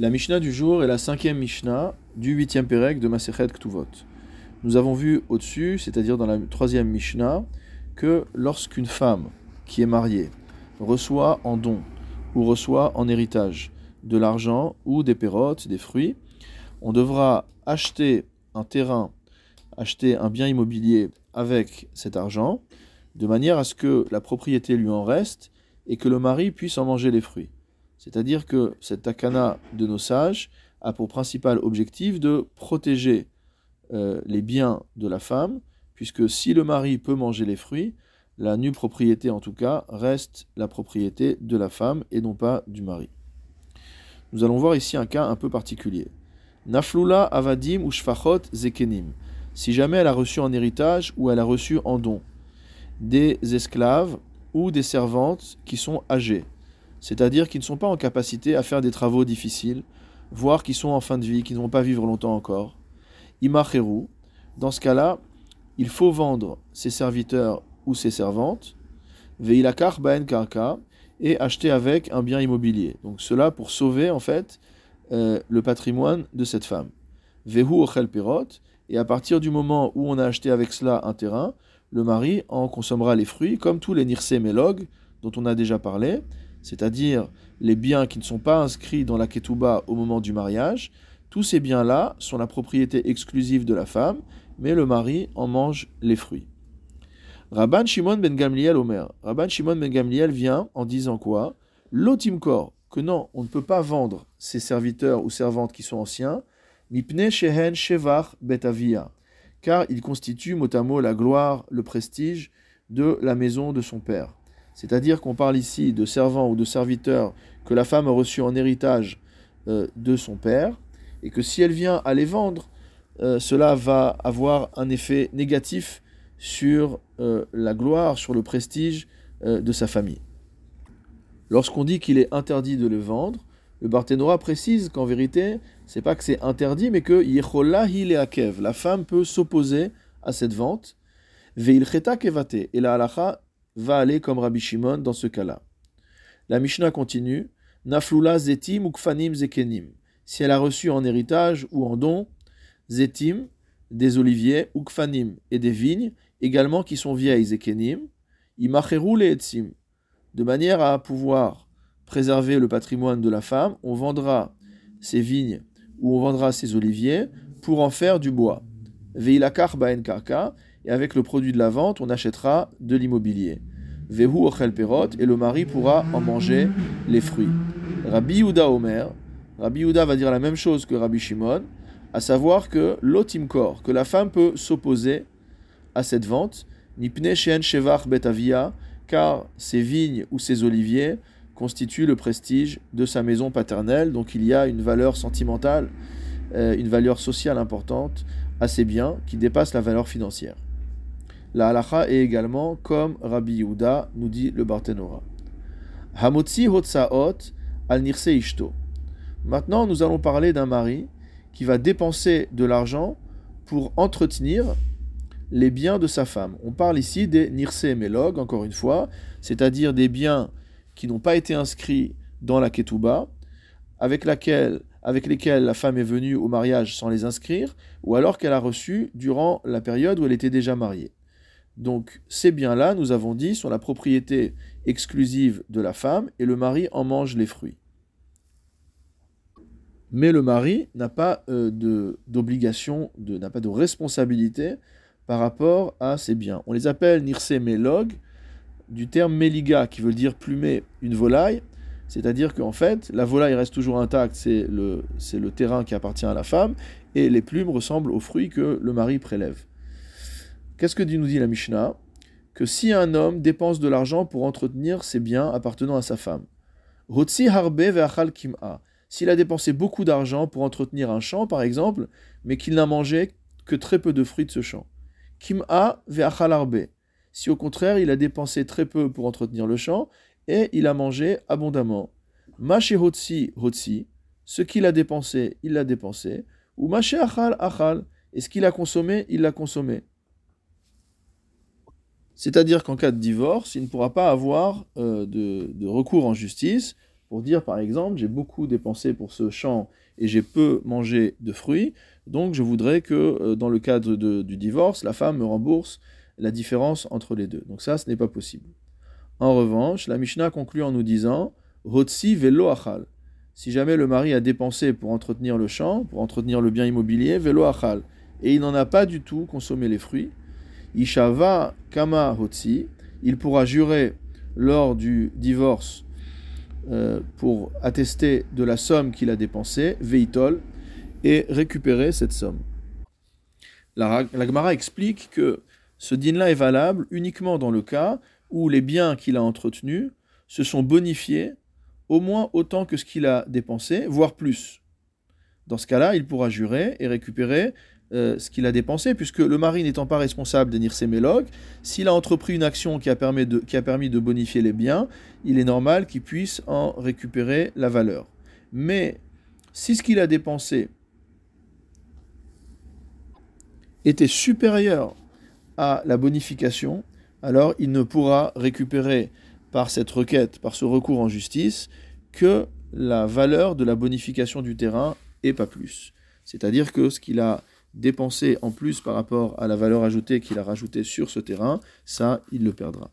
La Mishnah du jour est la cinquième Mishnah du huitième Pérec de Masechet Ktuvot. Nous avons vu au-dessus, c'est-à-dire dans la troisième Mishnah, que lorsqu'une femme qui est mariée reçoit en don ou reçoit en héritage de l'argent ou des pérotes, des fruits, on devra acheter un terrain, acheter un bien immobilier avec cet argent, de manière à ce que la propriété lui en reste et que le mari puisse en manger les fruits. C'est-à-dire que cette takana de nos sages a pour principal objectif de protéger euh, les biens de la femme, puisque si le mari peut manger les fruits, la nue propriété en tout cas reste la propriété de la femme et non pas du mari. Nous allons voir ici un cas un peu particulier. Naflula avadim ou zekenim. Si jamais elle a reçu en héritage ou elle a reçu en don des esclaves ou des servantes qui sont âgées c'est-à-dire qui ne sont pas en capacité à faire des travaux difficiles, voire qui sont en fin de vie, qui ne vont pas vivre longtemps encore. Imacheru, dans ce cas-là, il faut vendre ses serviteurs ou ses servantes, veilakar baen karka, et acheter avec un bien immobilier. Donc cela pour sauver en fait euh, le patrimoine de cette femme. Vehu ochel pirot, et à partir du moment où on a acheté avec cela un terrain, le mari en consommera les fruits, comme tous les nirse mélog dont on a déjà parlé, c'est-à-dire les biens qui ne sont pas inscrits dans la ketouba au moment du mariage, tous ces biens-là sont la propriété exclusive de la femme, mais le mari en mange les fruits. Rabban Shimon ben Gamliel Omer. Rabban Shimon ben Gamliel vient en disant quoi? L'otimkor, que non, on ne peut pas vendre ses serviteurs ou servantes qui sont anciens, mipne shehen shevar betavia, car il constitue mot à la gloire, le prestige de la maison de son père. C'est-à-dire qu'on parle ici de servants ou de serviteurs que la femme a reçus en héritage euh, de son père, et que si elle vient à les vendre, euh, cela va avoir un effet négatif sur euh, la gloire, sur le prestige de sa famille. Lorsqu'on dit qu'il est interdit de le vendre, le Barthénora précise qu'en vérité, c'est pas que c'est interdit, mais que la femme peut s'opposer à cette vente. Et la halacha va aller comme Rabbi Shimon dans ce cas-là. La Mishnah continue Naflula zetim ou zekenim. Si elle a reçu en héritage ou en don zetim, des oliviers, ou et des vignes, également qui sont vieilles zekenim, imacheru le etzim. De manière à pouvoir préserver le patrimoine de la femme, on vendra ces vignes ou on vendra ces oliviers pour en faire du bois. Veilakar baen et avec le produit de la vente, on achètera de l'immobilier. Vehu ochel perot, et le mari pourra en manger les fruits. Rabbi Yuda Omer, Rabbi Yuda va dire la même chose que Rabbi Shimon, à savoir que l'otimkor, que la femme peut s'opposer à cette vente, nipne shen shevach betavia, car ses vignes ou ses oliviers constituent le prestige de sa maison paternelle, donc il y a une valeur sentimentale, euh, une valeur sociale importante à ces biens qui dépasse la valeur financière. La halacha est également comme Rabbi Yehuda, nous dit le Barthénora. Hamotzi hotsaot al nirse ishto. Maintenant, nous allons parler d'un mari qui va dépenser de l'argent pour entretenir les biens de sa femme. On parle ici des nirse melog, encore une fois, c'est-à-dire des biens qui n'ont pas été inscrits dans la ketouba, avec, lesquels la femme est venue au mariage sans les inscrire, ou alors qu'elle a reçu durant la période où elle était déjà mariée. Donc ces biens-là, nous avons dit, sont la propriété exclusive de la femme et le mari en mange les fruits. Mais le mari n'a pas euh, d'obligation, n'a pas de responsabilité par rapport à ces biens. On les appelle nirse melog, du terme meliga qui veut dire plumer une volaille, c'est-à-dire qu'en fait, la volaille reste toujours intacte, c'est le, le terrain qui appartient à la femme, et les plumes ressemblent aux fruits que le mari prélève. Qu'est-ce que nous dit la Mishnah? Que si un homme dépense de l'argent pour entretenir ses biens appartenant à sa femme, harbe kim'a. S'il a dépensé beaucoup d'argent pour entretenir un champ, par exemple, mais qu'il n'a mangé que très peu de fruits de ce champ. Kim'a ve'achal harbe. Si au contraire, il a dépensé très peu pour entretenir le champ et il a mangé abondamment. Maché hotsi hotsi. Ce qu'il a dépensé, il l'a dépensé. Ou maché achal achal. Et ce qu'il a consommé, il l'a consommé. C'est-à-dire qu'en cas de divorce, il ne pourra pas avoir euh, de, recours en justice pour dire par exemple j'ai beaucoup dépensé pour ce champ et j'ai peu mangé de fruits, donc je voudrais que euh, dans le cadre du divorce, la femme me rembourse la différence entre les deux. Donc ça, ce n'est pas possible. En revanche, la Mishnah conclut en nous disant Rotsi velo achal. Si jamais le mari a dépensé pour entretenir le champ, pour entretenir le bien immobilier, velo achal, et il n'en a pas du tout consommé les fruits, Ishava kama hotsi, il pourra jurer lors du divorce euh, pour attester de la somme qu'il a dépensée, veitol, et récupérer cette somme. La, la explique que ce din-là est valable uniquement dans le cas où les biens qu'il a entretenus se sont bonifiés au moins autant que ce qu'il a dépensé, voire plus. Dans ce cas-là, il pourra jurer et récupérer euh, ce qu'il a dépensé, puisque le mari n'étant pas responsable de ses mélogues, s'il a entrepris une action qui a, permis de, qui a permis de bonifier les biens, il est normal qu'il puisse en récupérer la valeur. Mais si ce qu'il a dépensé était supérieur à la bonification, alors il ne pourra récupérer par cette requête, par ce recours en justice, que la valeur de la bonification du terrain et pas plus. C'est-à-dire que ce qu'il a dépenser en plus par rapport à la valeur ajoutée qu'il a rajoutée sur ce terrain, ça, il le perdra.